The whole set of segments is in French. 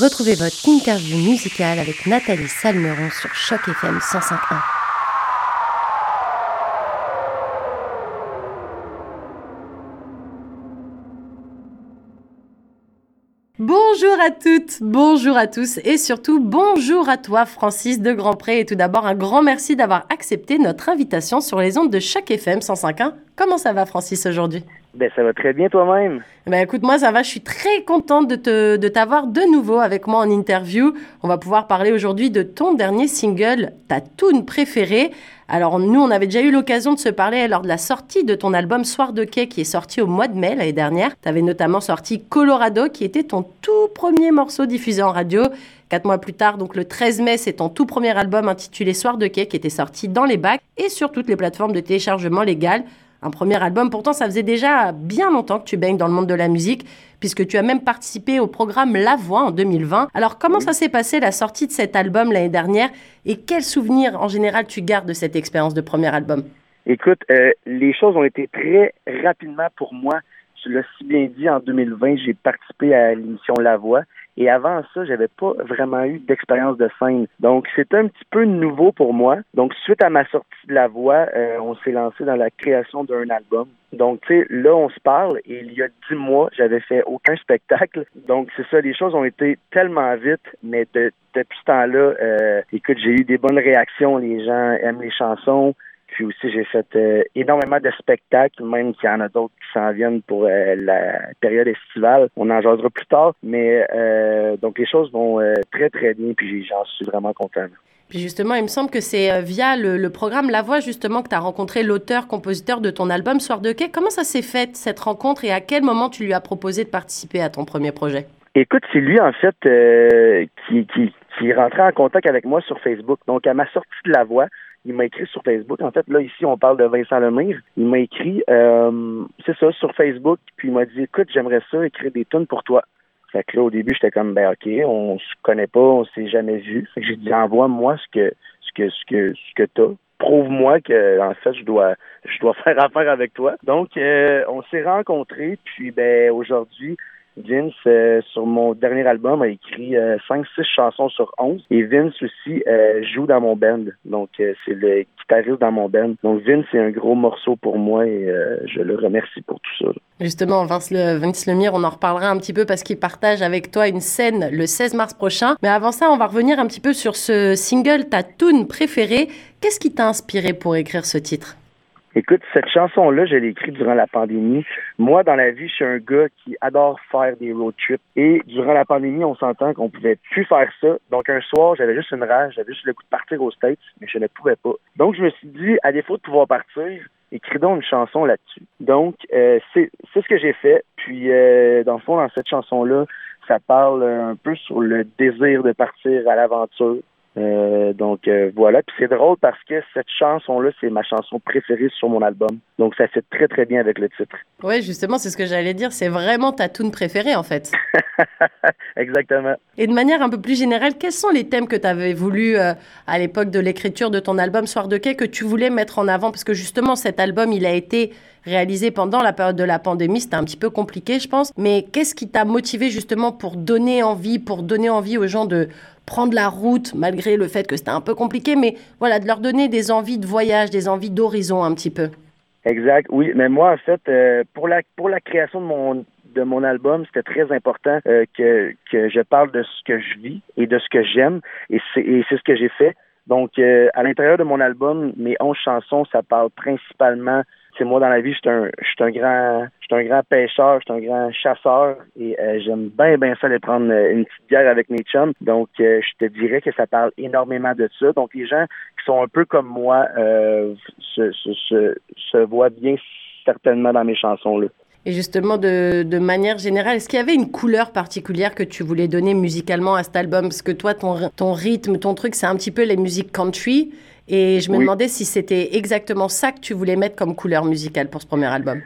Retrouvez votre interview musicale avec Nathalie Salmeron sur Choc FM 105.1. Bonjour à toutes, bonjour à tous et surtout bonjour à toi Francis de Grandpré et tout d'abord un grand merci d'avoir accepté notre invitation sur les ondes de Choc FM 105.1. Comment ça va Francis aujourd'hui? Ben, ça va très bien toi-même. Ben, écoute, moi, ça va. Je suis très contente de, te, de t'avoir de nouveau avec moi en interview. On va pouvoir parler aujourd'hui de ton dernier single, ta tune préférée. Alors, nous, on avait déjà eu l'occasion de se parler lors de la sortie de ton album Soir de quai qui est sorti au mois de mai l'année dernière. Tu avais notamment sorti Colorado qui était ton tout premier morceau diffusé en radio. Quatre mois plus tard, donc le 13 mai, c'est ton tout premier album intitulé Soir de quai qui était sorti dans les bacs et sur toutes les plateformes de téléchargement légales un premier album. Pourtant, ça faisait déjà bien longtemps que tu baignes dans le monde de la musique, puisque tu as même participé au programme La Voix en 2020. Alors, comment ça s'est passé la sortie de cet album l'année dernière? Et quels souvenirs en général tu gardes de cette expérience de premier album? Écoute, euh, les choses ont été très rapidement pour moi. Tu l'as si bien dit, en 2020, j'ai participé à l'émission La Voix. Et avant ça, j'avais pas vraiment eu d'expérience de scène. Donc, c'était un petit peu nouveau pour moi. Donc, suite à ma sortie de la voix, euh, on s'est lancé dans la création d'un album. Donc, tu sais, là, on se parle et il y a dix mois, j'avais fait aucun spectacle. Donc, c'est ça, les choses ont été tellement vite, mais depuis ce temps-là, euh, écoute, j'ai eu des bonnes réactions. Les gens aiment les chansons. Puis aussi, j'ai fait euh, énormément de spectacles, même s'il y en a d'autres qui s'en viennent pour euh, la période estivale. On en jasera plus tard. Mais euh, donc, les choses vont très, très bien, puis j'en suis vraiment content. Puis justement, il me semble que c'est via le, programme La Voix, justement, que tu as rencontré l'auteur-compositeur de ton album Soir de Quai. Comment ça s'est fait, cette rencontre, et à quel moment tu lui as proposé de participer à ton premier projet? Écoute, c'est lui, en fait, qui, qui, qui est rentré en contact avec moi sur Facebook. Donc, à ma sortie de La Voix, il m'a écrit sur Facebook. En fait, là, ici, on parle de Vincent Lemire. Il m'a écrit, euh, c'est ça, sur Facebook, puis il m'a dit, écoute, j'aimerais ça, écrire des tunes pour toi. Fait que là, au début, j'étais comme, ben, OK, on se connaît pas, on s'est jamais vu. J'ai dit, envoie-moi ce que, ce que, ce que, ce que t'as. Prouve-moi que, en fait, je dois, je dois faire affaire avec toi. Donc, euh, on s'est rencontrés, puis, ben, aujourd'hui, Vince, euh, sur mon dernier album, a écrit 5-6 euh, chansons sur 11. Et Vince aussi euh, joue dans mon band. Donc, c'est le guitariste dans mon band. Donc, Vince, c'est un gros morceau pour moi et je le remercie pour tout ça. Justement, Vince, le, Vince Lemire, on en reparlera un petit peu parce qu'il partage avec toi une scène le 16 mars prochain. Mais avant ça, on va revenir un petit peu sur ce single, ta tune préférée. Qu'est-ce qui t'a inspiré pour écrire ce titre? Écoute, cette chanson-là, je l'ai écrite durant la pandémie. Moi, dans la vie, je suis un gars qui adore faire des road trips. Et durant la pandémie, on s'entend qu'on pouvait plus faire ça. Donc, un soir, j'avais juste une rage, j'avais juste le goût de partir aux States, mais je ne pouvais pas. Donc, je me suis dit, à défaut de pouvoir partir, écris donc une chanson là-dessus. Donc, euh, c'est ce que j'ai fait. Puis, euh, dans le fond, dans cette chanson-là, ça parle un peu sur le désir de partir à l'aventure, euh, donc euh, voilà, puis c'est drôle parce que cette chanson-là, c'est ma chanson préférée sur mon album. Donc ça fait très très bien avec le titre. Oui, justement, c'est ce que j'allais dire. C'est vraiment ta tune préférée en fait. Exactement. Et de manière un peu plus générale, quels sont les thèmes que tu avais voulu euh, à l'époque de l'écriture de ton album Soir de quai que tu voulais mettre en avant? Parce que justement, cet album, il a été réalisé pendant la période de la pandémie. C'était un petit peu compliqué, je pense. Mais qu'est-ce qui t'a motivé justement pour donner envie, pour donner envie aux gens de prendre la route, malgré le fait que c'était un peu compliqué, mais voilà, de leur donner des envies de voyage, des envies d'horizon un petit peu. Exact, oui. Mais moi, en fait, euh, pour la pour la création de mon de mon album, c'était très important euh, que, que je parle de ce que je vis et de ce que j'aime. Et c'est ce que j'ai fait. Donc, euh, à l'intérieur de mon album, mes onze chansons, ça parle principalement c'est moi dans la vie, je suis un, un grand, je un grand pêcheur, je suis un grand chasseur et euh, j'aime bien, bien ça aller prendre euh, une petite bière avec mes chums. Donc, euh, je te dirais que ça parle énormément de ça. Donc, les gens qui sont un peu comme moi se, se, se, voient bien certainement dans mes chansons-là. Et justement, de, de, manière générale, est-ce qu'il y avait une couleur particulière que tu voulais donner musicalement à cet album? Parce que toi, ton, ton rythme, ton truc, c'est un petit peu les musiques country. Et je me demandais si c'était exactement ça que tu voulais mettre comme couleur musicale pour ce premier album.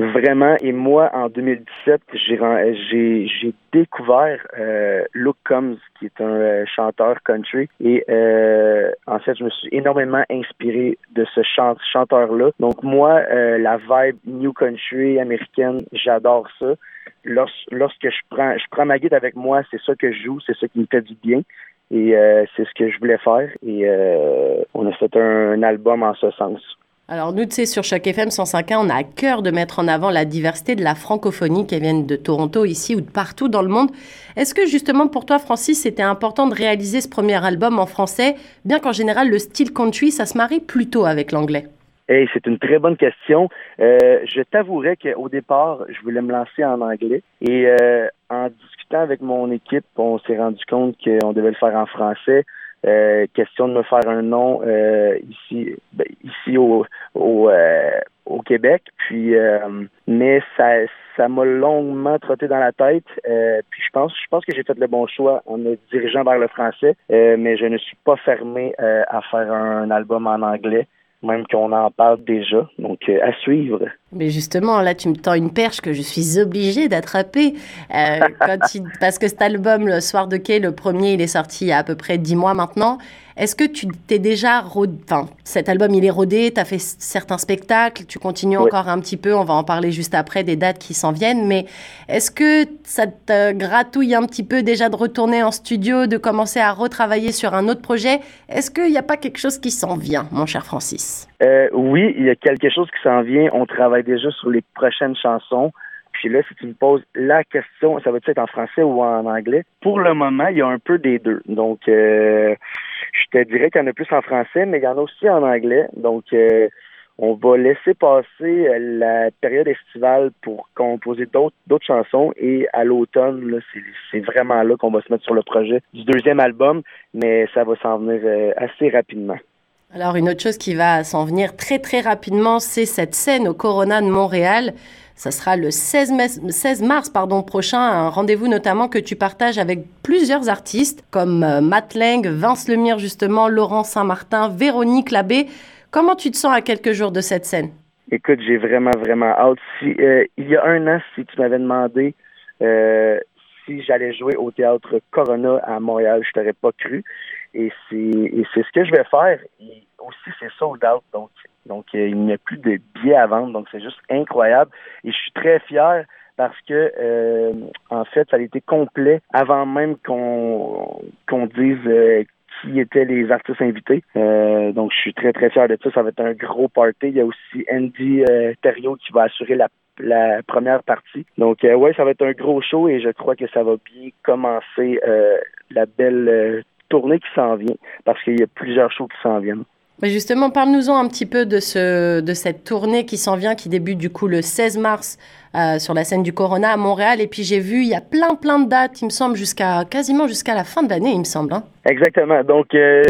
Vraiment. Et moi, en 2017, j'ai découvert euh, Luke Combs, qui est un euh, chanteur country. Et euh, en fait, je me suis énormément inspiré de ce chanteur-là. Donc moi, euh, la vibe New Country américaine, j'adore ça. lorsque je prends je prends ma guide avec moi, c'est ça que je joue, c'est ça qui me fait du bien. Et c'est ce que je voulais faire. Et on a fait un album en ce sens. Alors nous, tu sais, sur Choc FM 105.1, on a à cœur de mettre en avant la diversité de la francophonie qui vient de Toronto ici ou de partout dans le monde. Est-ce que justement pour toi, Francis, c'était important de réaliser ce premier album en français, bien qu'en général le style country, ça se marie plutôt avec l'anglais? Hey, c'est une très bonne question. Euh, je t'avouerai qu'au départ, je voulais me lancer en anglais et euh, en discutant avec mon équipe, on s'est rendu compte qu'on devait le faire en français. Euh, question de me faire un nom euh, ici ben, ici au au, euh, au Québec puis mais ça ça m'a longuement trotté dans la tête puis je pense je pense que j'ai fait le bon choix en me dirigeant vers le français mais je ne suis pas fermé à faire un album en anglais même qu'on en parle déjà. Donc, euh, à suivre. Mais justement, là, tu me tends une perche que je suis obligée d'attraper. Euh, parce que cet album, Le Soir de Quai, le premier, il est sorti il y a à peu près dix mois maintenant. Est-ce que tu t'es déjà rodé, enfin, cet album il est rodé, tu as fait certains spectacles, tu continues encore un petit peu, on va en parler juste après des dates qui s'en viennent, mais est-ce que ça te gratouille un petit peu déjà de retourner en studio, de commencer à retravailler sur un autre projet? Est-ce qu'il n'y a pas quelque chose qui s'en vient, mon cher Francis? Euh, Oui, il y a quelque chose qui s'en vient. On travaille déjà sur les prochaines chansons. Puis là, si tu me poses la question, ça va être en français ou en anglais? Pour le moment, il y a un peu des deux. Donc, euh, je te dirais qu'il y en a plus en français, mais il y en a aussi en anglais. Donc, euh, on va laisser passer euh, la période estivale pour composer d'autres d'autres chansons et à l'automne, c'est vraiment là qu'on va se mettre sur le projet du deuxième album, mais ça va s'en venir assez rapidement. Alors une autre chose qui va s'en venir très très rapidement, c'est cette scène au Corona de Montréal. Ça sera le 16, mars pardon, prochain, un rendez-vous notamment que tu partages avec plusieurs artistes comme euh, Matt Lang, Vince Lemire justement, Laurent Saint-Martin, Véronique Labbé. Comment tu te sens à quelques jours de cette scène? Écoute, j'ai vraiment, vraiment hâte. Euh, il y a un an, si tu m'avais demandé euh, si j'allais jouer au théâtre Corona à Montréal, je t'aurais pas cru. Et c'est ce que je vais faire. Et aussi, c'est sold out. Donc, donc, euh, il n'y a plus de billets à vendre. Donc, c'est juste incroyable. Et je suis très fier parce que, euh, en fait, ça a été complet avant même qu'on qu'on dise euh, qui étaient les artistes invités. donc, je suis très, très fier de ça. Ça va être un gros party. Il y a aussi Andy euh, qui va assurer la, la première partie. Donc, ouais, ça va être un gros show et je crois que ça va bien commencer la belle tournée qui s'en vient parce qu'il y a plusieurs shows qui s'en viennent. Mais justement, parle-nous-en un petit peu de, ce, de cette tournée qui s'en vient, qui débute du coup le 16 mars euh, sur la scène du Corona à Montréal. Et puis j'ai vu, il y a plein, plein de dates, il me semble, jusqu'à quasiment jusqu'à la fin de l'année, il me semble. Hein. Exactement. Donc, euh,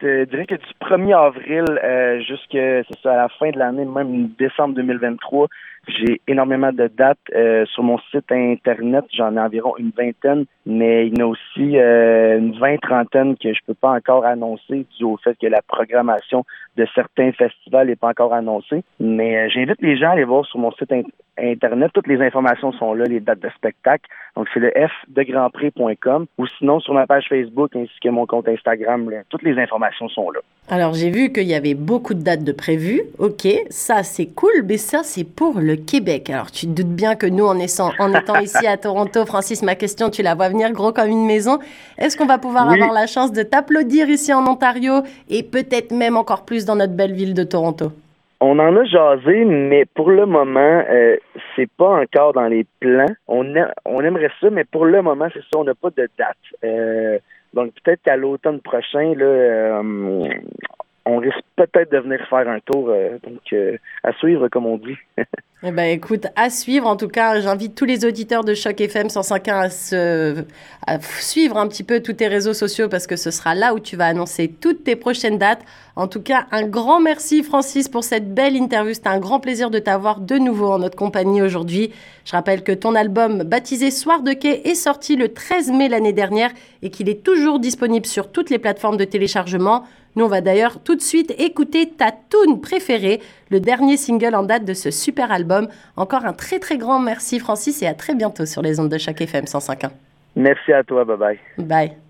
je dirais que du 1er avril euh, jusqu'à la fin de l'année, même décembre 2023, j'ai énormément de dates euh, sur mon site internet. J'en ai environ une vingtaine, mais il y en a aussi euh, une vingt trentaine que je peux pas encore annoncer dû au fait que la programmation de certains festivals n'est pas encore annoncée. Mais euh, j'invite les gens à aller voir sur mon site internet. Toutes les informations sont là, les dates de spectacle. Donc c'est le fdegrandprix.com ou sinon sur ma page Facebook ainsi que mon compte Instagram. toutes les informations sont là. Alors j'ai vu qu'il y avait beaucoup de dates de prévues. Ok, ça c'est cool, mais ça c'est pour le Québec. Alors tu te doutes bien que nous en, étant, en étant ici à Toronto, Francis, ma question, tu la vois venir gros comme une maison. Est-ce qu'on va pouvoir avoir la chance de t'applaudir ici en Ontario et peut-être même encore plus dans notre belle ville de Toronto? On en a jasé, mais pour le moment, euh, c'est pas encore dans les plans. On, on aimerait ça, mais pour le moment, c'est ça, on n'a pas de date. Euh, donc peut-être qu'à l'automne prochain, là, euh, on risque peut-être de venir faire un tour. Euh, donc, euh, à suivre, comme on dit. eh ben, écoute, à suivre. En tout cas, j'invite tous les auditeurs de Choc FM 105.1 à, à suivre un petit peu tous tes réseaux sociaux parce que ce sera là où tu vas annoncer toutes tes prochaines dates. En tout cas, un grand merci, Francis, pour cette belle interview. C'était un grand plaisir de t'avoir de nouveau en notre compagnie aujourd'hui. Je rappelle que ton album baptisé Soir de quai est sorti le 13 mai l'année dernière et qu'il est toujours disponible sur toutes les plateformes de téléchargement. Nous, on va d'ailleurs tout de suite écouter ta tune préférée, le dernier single en date de ce super album. Encore un très très grand merci Francis et à très bientôt sur les ondes de chaque FM 105.1. Merci à toi, bye bye. Bye.